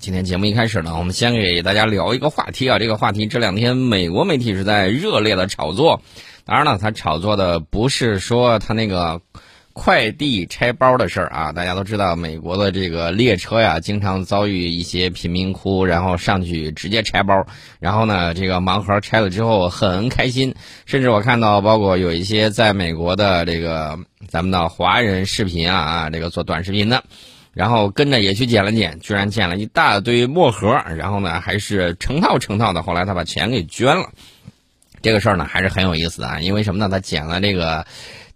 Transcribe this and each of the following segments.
今天节目一开始呢，我们先给大家聊一个话题啊。这个话题这两天美国媒体是在热烈的炒作。当然了，他炒作的不是说他那个快递拆包的事儿啊。大家都知道，美国的这个列车呀，经常遭遇一些贫民窟，然后上去直接拆包，然后呢，这个盲盒拆了之后很开心。甚至我看到，包括有一些在美国的这个咱们的华人视频啊啊，这个做短视频的。然后跟着也去捡了捡，居然捡了一大堆墨盒，然后呢还是成套成套的。后来他把钱给捐了，这个事儿呢还是很有意思的啊。因为什么呢？他捡了这个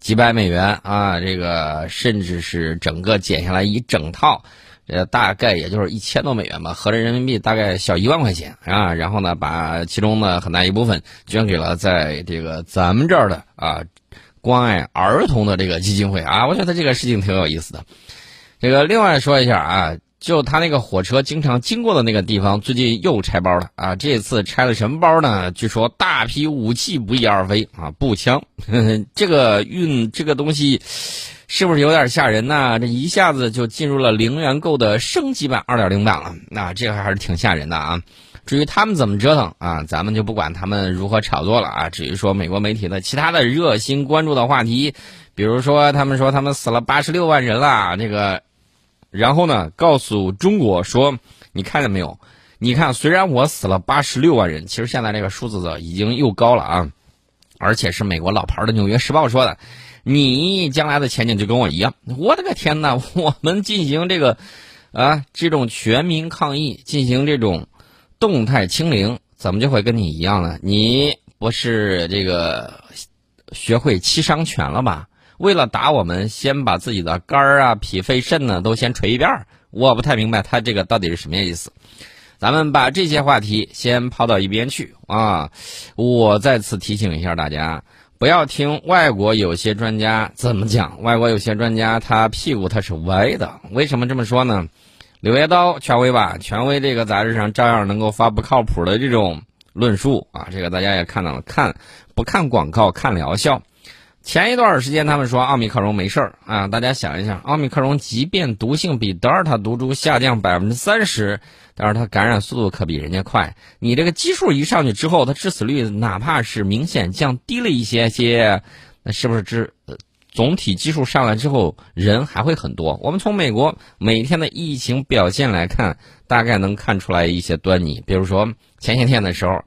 几百美元啊，这个甚至是整个捡下来一整套，呃，大概也就是一千多美元吧，合着人民币大概小一万块钱啊。然后呢，把其中的很大一部分捐给了在这个咱们这儿的啊关爱儿童的这个基金会啊。我觉得这个事情挺有意思的。这个另外说一下啊，就他那个火车经常经过的那个地方，最近又拆包了啊！这次拆了什么包呢？据说大批武器不翼而飞啊，步枪。呵 呵这个运这个东西是不是有点吓人呢？这一下子就进入了零元购的升级版二点零版了，那这个还是挺吓人的啊！至于他们怎么折腾啊，咱们就不管他们如何炒作了啊。至于说美国媒体的其他的热心关注的话题，比如说他们说他们死了八十六万人了，这个。然后呢，告诉中国说，你看见没有？你看，虽然我死了八十六万人，其实现在这个数字已经又高了啊，而且是美国老牌的《纽约时报》说的，你将来的前景就跟我一样。我的个天哪！我们进行这个啊，这种全民抗疫，进行这种动态清零，怎么就会跟你一样呢？你不是这个学会七伤拳了吧？为了打我们，先把自己的肝儿啊、脾、肺、肾呢都先捶一遍我不太明白他这个到底是什么意思。咱们把这些话题先抛到一边去啊！我再次提醒一下大家，不要听外国有些专家怎么讲。外国有些专家他屁股他是歪的。为什么这么说呢？《柳叶刀》权威吧？权威这个杂志上照样能够发不靠谱的这种论述啊！这个大家也看到了，看不看广告看疗效。前一段时间，他们说奥密克戎没事儿啊，大家想一想，奥密克戎即便毒性比德尔塔毒株下降百分之三十，但是它感染速度可比人家快。你这个基数一上去之后，它致死率哪怕是明显降低了一些些，那是不是致总体基数上来之后人还会很多？我们从美国每天的疫情表现来看，大概能看出来一些端倪。比如说前些天的时候。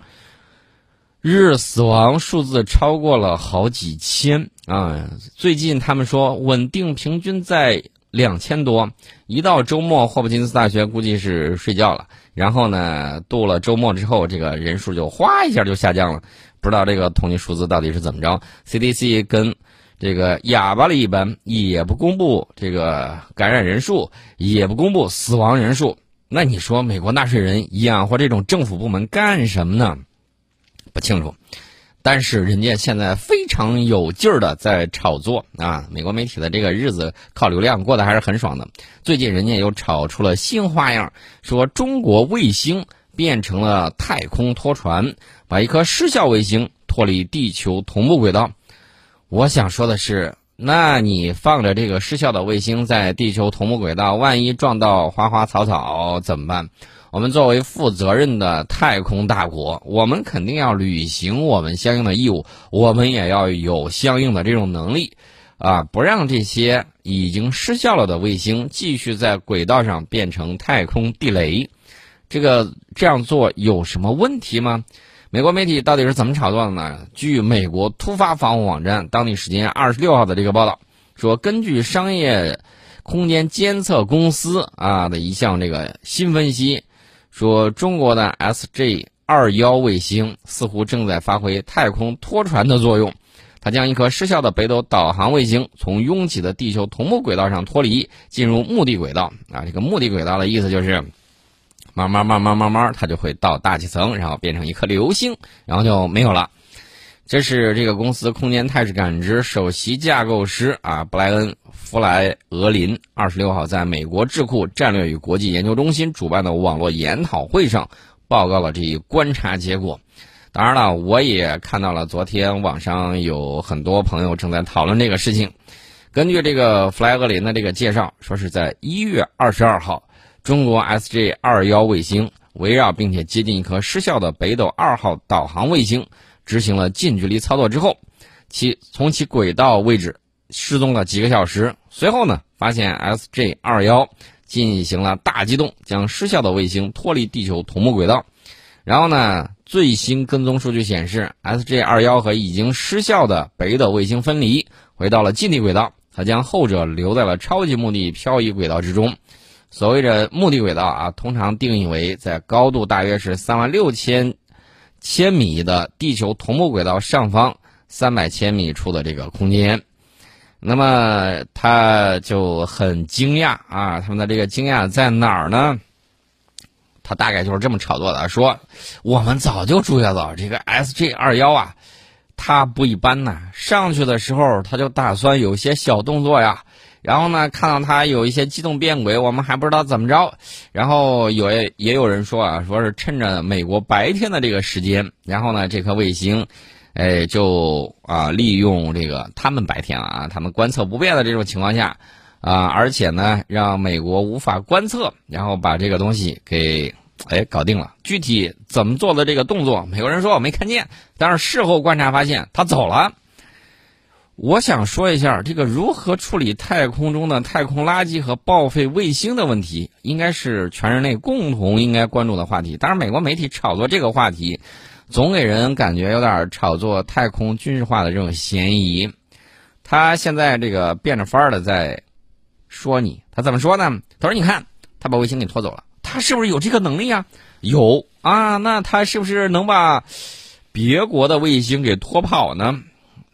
日死亡数字超过了好几千啊！最近他们说稳定平均在两千多。一到周末，霍普金斯大学估计是睡觉了。然后呢，度了周末之后，这个人数就哗一下就下降了。不知道这个统计数字到底是怎么着？CDC 跟这个哑巴了一般，也不公布这个感染人数，也不公布死亡人数。那你说美国纳税人养活这种政府部门干什么呢？不清楚，但是人家现在非常有劲儿的在炒作啊！美国媒体的这个日子靠流量过得还是很爽的。最近人家又炒出了新花样，说中国卫星变成了太空拖船，把一颗失效卫星脱离地球同步轨道。我想说的是，那你放着这个失效的卫星在地球同步轨道，万一撞到花花草草怎么办？我们作为负责任的太空大国，我们肯定要履行我们相应的义务，我们也要有相应的这种能力，啊，不让这些已经失效了的卫星继续在轨道上变成太空地雷。这个这样做有什么问题吗？美国媒体到底是怎么炒作的呢？据美国突发防护网站当地时间二十六号的这个报道说，根据商业空间监测公司啊的一项这个新分析。说中国的 SJ 二幺卫星似乎正在发挥太空拖船的作用，它将一颗失效的北斗导航卫星从拥挤的地球同步轨道上脱离，进入目的轨道。啊，这个目的轨道的意思就是，慢慢慢慢慢慢，它就会到大气层，然后变成一颗流星，然后就没有了。这是这个公司空间态势感知首席架构师啊，布莱恩·弗莱俄林二十六号在美国智库战略与国际研究中心主办的网络研讨会上报告了这一观察结果。当然了，我也看到了昨天网上有很多朋友正在讨论这个事情。根据这个弗莱俄林的这个介绍，说是在一月二十二号。中国 SJ 二幺卫星围绕并且接近一颗失效的北斗二号导航卫星执行了近距离操作之后，其从其轨道位置失踪了几个小时。随后呢，发现 SJ 二幺进行了大机动，将失效的卫星脱离地球同步轨道。然后呢，最新跟踪数据显示，SJ 二幺和已经失效的北斗卫星分离，回到了近地轨道。它将后者留在了超级目的漂移轨道之中。所谓的目的轨道啊，通常定义为在高度大约是三万六千千米的地球同步轨道上方三百千米处的这个空间。那么他就很惊讶啊，他们的这个惊讶在哪儿呢？他大概就是这么炒作的，说我们早就注意到这个 SJ 二幺啊，它不一般呐。上去的时候他就打算有些小动作呀，然后呢看到它有一些机动变轨，我们还不知道怎么着。然后有也有人说啊，说是趁着美国白天的这个时间，然后呢这颗卫星，哎就啊利用这个他们白天啊，他们观测不便的这种情况下。啊，而且呢，让美国无法观测，然后把这个东西给哎搞定了。具体怎么做的这个动作，美国人说我没看见，但是事后观察发现他走了。我想说一下，这个如何处理太空中的太空垃圾和报废卫星的问题，应该是全人类共同应该关注的话题。当然，美国媒体炒作这个话题，总给人感觉有点炒作太空军事化的这种嫌疑。他现在这个变着法儿的在。说你，他怎么说呢？他说：“你看，他把卫星给拖走了，他是不是有这个能力啊？有啊，那他是不是能把别国的卫星给拖跑呢？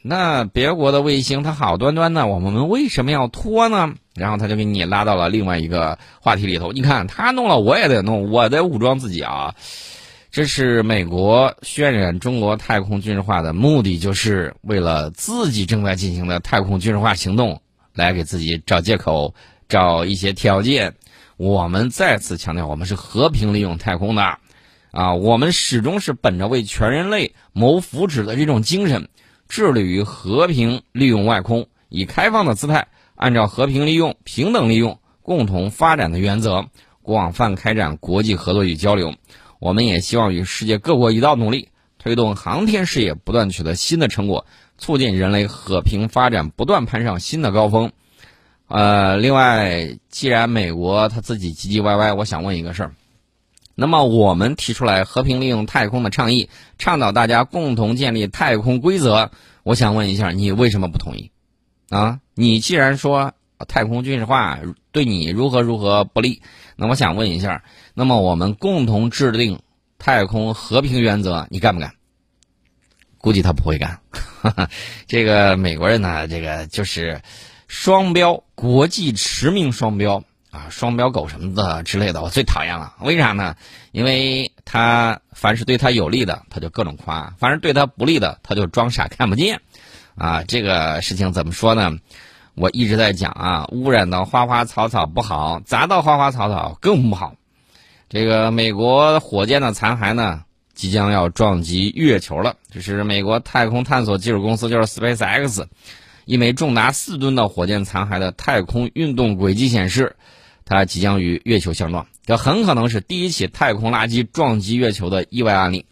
那别国的卫星，它好端端的，我们为什么要拖呢？然后他就给你拉到了另外一个话题里头。你看他弄了，我也得弄，我得武装自己啊！这是美国渲染中国太空军事化的目的，就是为了自己正在进行的太空军事化行动。”来给自己找借口，找一些条件。我们再次强调，我们是和平利用太空的，啊，我们始终是本着为全人类谋福祉的这种精神，致力于和平利用外空，以开放的姿态，按照和平利用、平等利用、共同发展的原则，广泛开展国际合作与交流。我们也希望与世界各国一道努力，推动航天事业不断取得新的成果。促进人类和平发展不断攀上新的高峰，呃，另外，既然美国他自己唧唧歪歪，我想问一个事儿，那么我们提出来和平利用太空的倡议，倡导大家共同建立太空规则，我想问一下，你为什么不同意？啊，你既然说太空军事化对你如何如何不利，那我想问一下，那么我们共同制定太空和平原则，你干不干？估计他不会干。这个美国人呢，这个就是双标，国际驰名双标啊，双标狗什么的之类的，我最讨厌了。为啥呢？因为他凡是对他有利的，他就各种夸；凡是对他不利的，他就装傻看不见。啊，这个事情怎么说呢？我一直在讲啊，污染到花花草草不好，砸到花花草草更不好。这个美国火箭的残骸呢？即将要撞击月球了，这是美国太空探索技术公司，就是 SpaceX，一枚重达四吨的火箭残骸的太空运动轨迹显示，它即将与月球相撞，这很可能是第一起太空垃圾撞击月球的意外案例。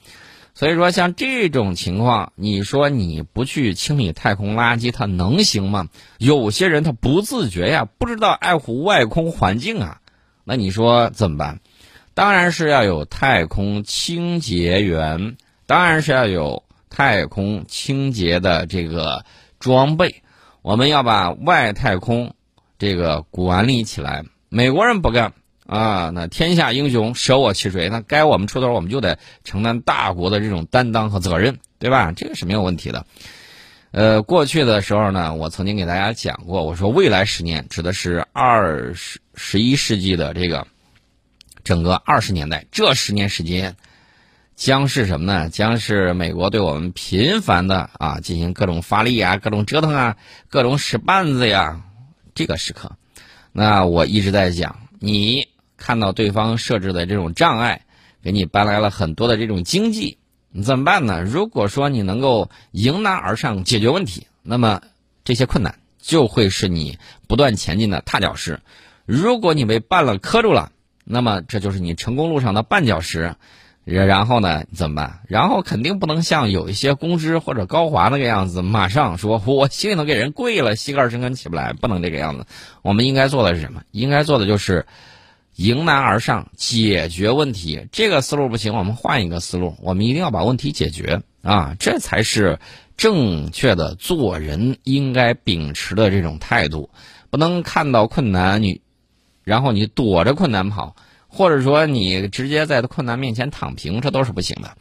所以说，像这种情况，你说你不去清理太空垃圾，它能行吗？有些人他不自觉呀，不知道爱护外空环境啊，那你说怎么办？当然是要有太空清洁员，当然是要有太空清洁的这个装备。我们要把外太空这个管理起来。美国人不干啊，那天下英雄舍我其谁？那该我们出头，我们就得承担大国的这种担当和责任，对吧？这个是没有问题的。呃，过去的时候呢，我曾经给大家讲过，我说未来十年指的是二十十一世纪的这个。整个二十年代，这十年时间，将是什么呢？将是美国对我们频繁的啊进行各种发力啊、各种折腾啊、各种使绊子呀，这个时刻。那我一直在讲，你看到对方设置的这种障碍，给你搬来了很多的这种经济，你怎么办呢？如果说你能够迎难而上解决问题，那么这些困难就会是你不断前进的踏脚石。如果你被绊了磕住了，那么这就是你成功路上的绊脚石。然然后呢，怎么办？然后肯定不能像有一些公知或者高华那个样子，马上说我心里头给人跪了，膝盖深根起不来，不能这个样子。我们应该做的是什么？应该做的就是迎难而上，解决问题。这个思路不行，我们换一个思路。我们一定要把问题解决啊！这才是正确的做人应该秉持的这种态度。不能看到困难你，然后你躲着困难跑。或者说你直接在困难面前躺平，这都是不行的。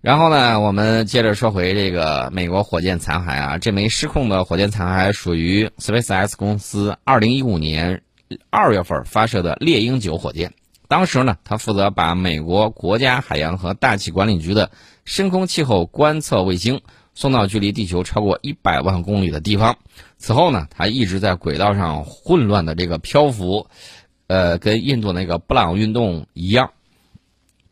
然后呢，我们接着说回这个美国火箭残骸啊，这枚失控的火箭残骸属于 SpaceX 公司2015年2月份发射的猎鹰9火箭。当时呢，他负责把美国国家海洋和大气管理局的深空气候观测卫星送到距离地球超过100万公里的地方。此后呢，他一直在轨道上混乱的这个漂浮。呃，跟印度那个布朗运动一样。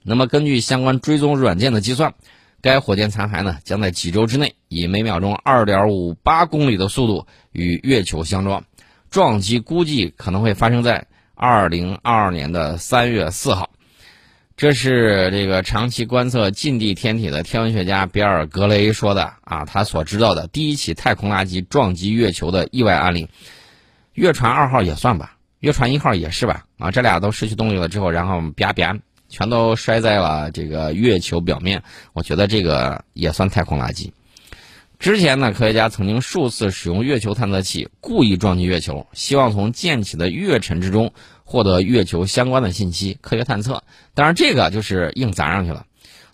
那么，根据相关追踪软件的计算，该火箭残骸呢将在几周之内以每秒钟二点五八公里的速度与月球相撞，撞击估计可能会发生在二零二二年的三月四号。这是这个长期观测近地天体的天文学家比尔·格雷说的啊，他所知道的第一起太空垃圾撞击月球的意外案例。月船二号也算吧。月船一号也是吧，啊，这俩都失去动力了之后，然后啪啪，全都摔在了这个月球表面。我觉得这个也算太空垃圾。之前呢，科学家曾经数次使用月球探测器故意撞击月球，希望从溅起的月尘之中获得月球相关的信息，科学探测。当然，这个就是硬砸上去了。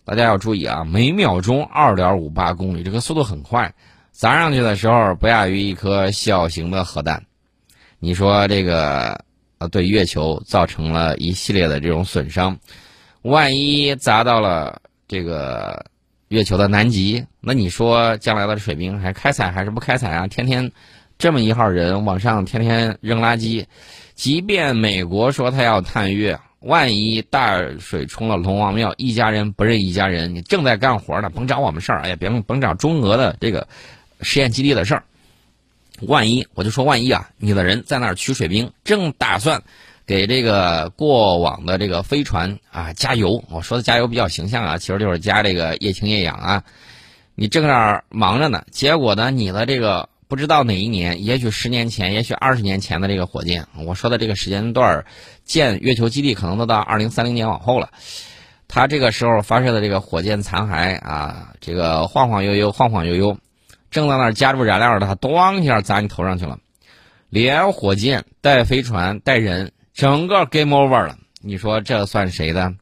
大家要注意啊，每秒钟二点五八公里，这个速度很快，砸上去的时候不亚于一颗小型的核弹。你说这个呃，对月球造成了一系列的这种损伤，万一砸到了这个月球的南极，那你说将来的水兵还开采还是不开采啊？天天这么一号人往上天天扔垃圾，即便美国说他要探月，万一大水冲了龙王庙，一家人不认一家人，你正在干活呢，甭找我们事儿，哎呀，别甭找中俄的这个实验基地的事儿。万一我就说万一啊，你的人在那儿取水兵，正打算给这个过往的这个飞船啊加油。我说的加油比较形象啊，其实就是加这个液氢液氧啊。你正在那儿忙着呢，结果呢，你的这个不知道哪一年，也许十年前，也许二十年前的这个火箭，我说的这个时间段建月球基地可能都到二零三零年往后了。他这个时候发射的这个火箭残骸啊，这个晃晃悠悠，晃晃悠悠。正在那儿加入燃料的，他咣一下砸你头上去了，连火箭带飞船带人，整个 game over 了。你说这算谁的？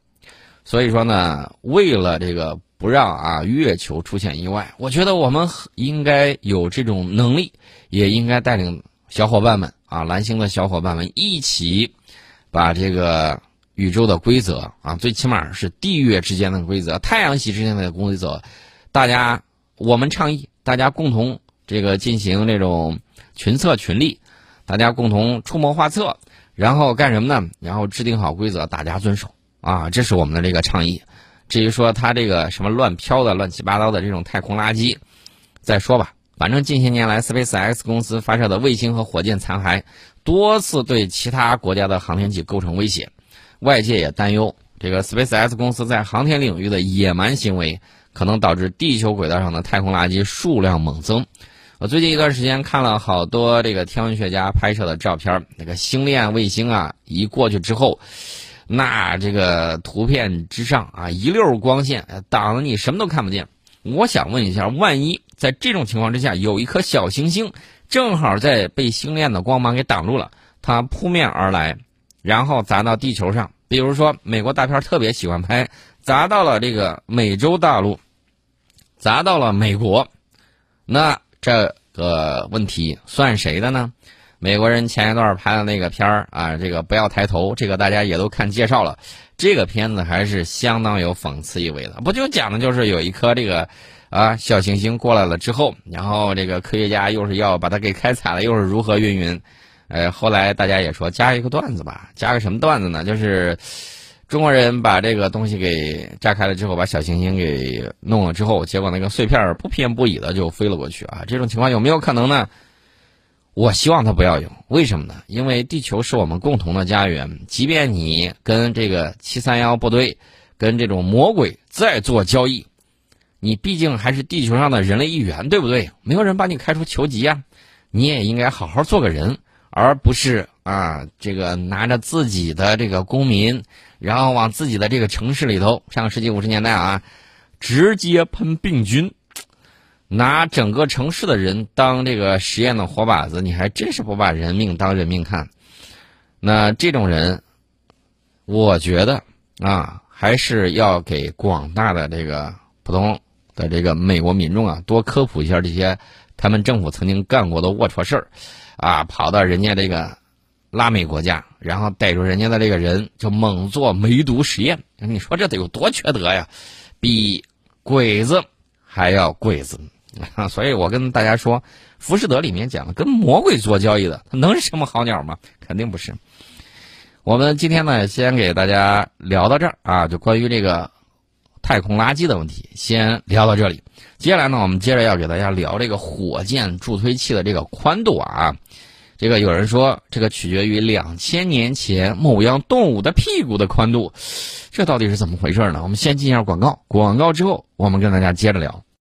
所以说呢，为了这个不让啊月球出现意外，我觉得我们应该有这种能力，也应该带领小伙伴们啊蓝星的小伙伴们一起把这个宇宙的规则啊，最起码是地月之间的规则、太阳系之间的规则，大家我们倡议。大家共同这个进行这种群策群力，大家共同出谋划策，然后干什么呢？然后制定好规则，大家遵守啊！这是我们的这个倡议。至于说它这个什么乱飘的、乱七八糟的这种太空垃圾，再说吧。反正近些年来，SpaceX 公司发射的卫星和火箭残骸多次对其他国家的航天器构成威胁，外界也担忧这个 SpaceX 公司在航天领域的野蛮行为。可能导致地球轨道上的太空垃圾数量猛增。我最近一段时间看了好多这个天文学家拍摄的照片，那个星链卫星啊，一过去之后，那这个图片之上啊，一溜光线挡得你什么都看不见。我想问一下，万一在这种情况之下，有一颗小行星正好在被星链的光芒给挡住了，它扑面而来，然后砸到地球上，比如说美国大片特别喜欢拍。砸到了这个美洲大陆，砸到了美国，那这个问题算谁的呢？美国人前一段拍的那个片儿啊，这个不要抬头，这个大家也都看介绍了。这个片子还是相当有讽刺意味的，不就讲的就是有一颗这个啊小行星过来了之后，然后这个科学家又是要把它给开采了，又是如何运营？呃，后来大家也说加一个段子吧，加个什么段子呢？就是。中国人把这个东西给炸开了之后，把小行星给弄了之后，结果那个碎片不偏不倚的就飞了过去啊！这种情况有没有可能呢？我希望他不要有，为什么呢？因为地球是我们共同的家园，即便你跟这个七三幺部队、跟这种魔鬼再做交易，你毕竟还是地球上的人类一员，对不对？没有人把你开除球籍啊，你也应该好好做个人，而不是啊，这个拿着自己的这个公民，然后往自己的这个城市里头，上个世纪五十年代啊，直接喷病菌。拿整个城市的人当这个实验的活靶子，你还真是不把人命当人命看。那这种人，我觉得啊，还是要给广大的这个普通的这个美国民众啊，多科普一下这些他们政府曾经干过的龌龊事儿，啊，跑到人家这个拉美国家，然后逮住人家的这个人就猛做梅毒实验，你说这得有多缺德呀？比鬼子还要鬼子。所以我跟大家说，《浮士德》里面讲的跟魔鬼做交易的，他能是什么好鸟吗？肯定不是。我们今天呢，先给大家聊到这儿啊，就关于这个太空垃圾的问题，先聊到这里。接下来呢，我们接着要给大家聊这个火箭助推器的这个宽度啊。这个有人说，这个取决于两千年前某样动物的屁股的宽度，这到底是怎么回事呢？我们先进一下广告，广告之后我们跟大家接着聊。